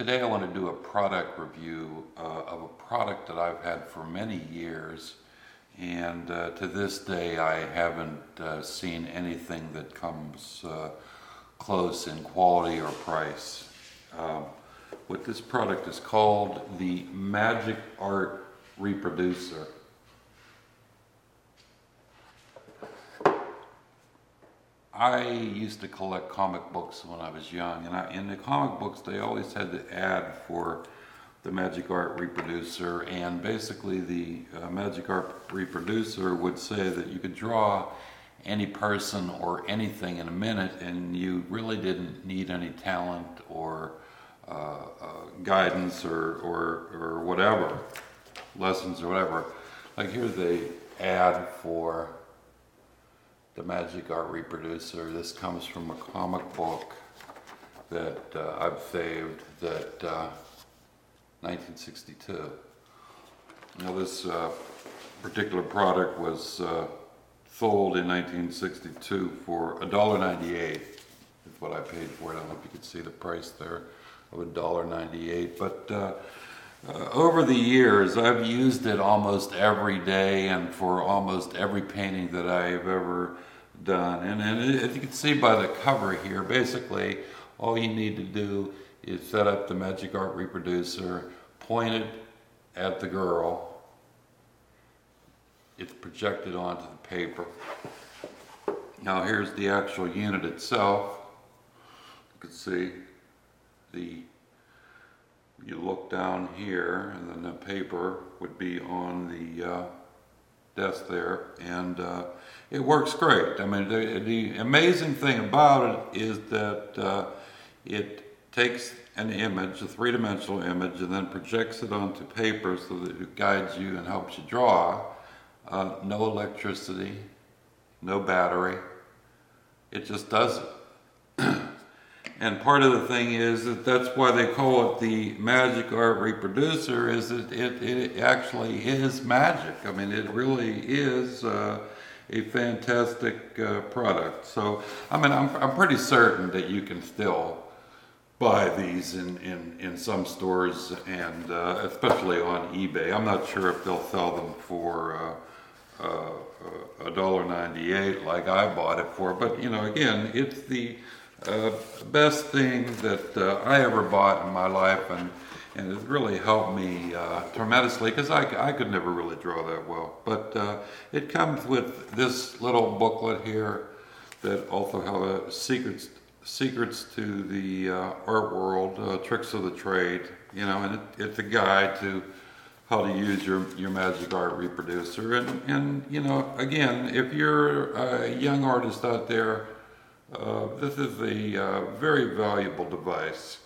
Today I want to do a product review uh, of a product that I've had for many years and uh, to this day I haven't uh, seen anything that comes uh, close in quality or price. Um, what this product is called the Magic Art Reproducer. I used to collect comic books when I was young, and I, in the comic books they always had the ad for the Magic Art Reproducer, and basically the uh, Magic Art Reproducer would say that you could draw any person or anything in a minute, and you really didn't need any talent or uh, uh, guidance or, or, or whatever, lessons or whatever. Like here's the ad for the Magic Art Reproducer. This comes from a comic book that uh, I've saved that 1962. Uh, now this uh, particular product was uh, sold in 1962 for $1.98 is what I paid for it. I don't know if you can see the price there of $1.98 but uh, over the years, I've used it almost every day and for almost every painting that I've ever done. And, and as you can see by the cover here, basically all you need to do is set up the Magic Art Reproducer, point it at the girl, it's projected onto the paper. Now here's the actual unit itself. You can see the you look down here and then the paper would be on the uh, desk there and uh, it works great. I mean the, the, amazing thing about it is that uh, it takes an image, a three-dimensional image, and then projects it onto paper so that it guides you and helps you draw. Uh, no electricity, no battery. It just does it. And part of the thing is that that's why they call it the magic art reproducer is that it, it actually is magic. I mean, it really is uh, a fantastic uh, product. So, I mean, I'm, I'm pretty certain that you can still buy these in, in, in some stores and uh, especially on eBay. I'm not sure if they'll sell them for uh, uh, a dollar ninety-eight like I bought it for, but you know, again, it's the uh, best thing that uh, I ever bought in my life, and and it really helped me uh, tremendously because I, I could never really draw that well. But uh, it comes with this little booklet here that also has secrets secrets to the uh, art world, uh, tricks of the trade. You know, and it, it's a guide to how to use your, your magic art reproducer. And, and, you know, again, if you're a young artist out there uh, this is a uh, very valuable device.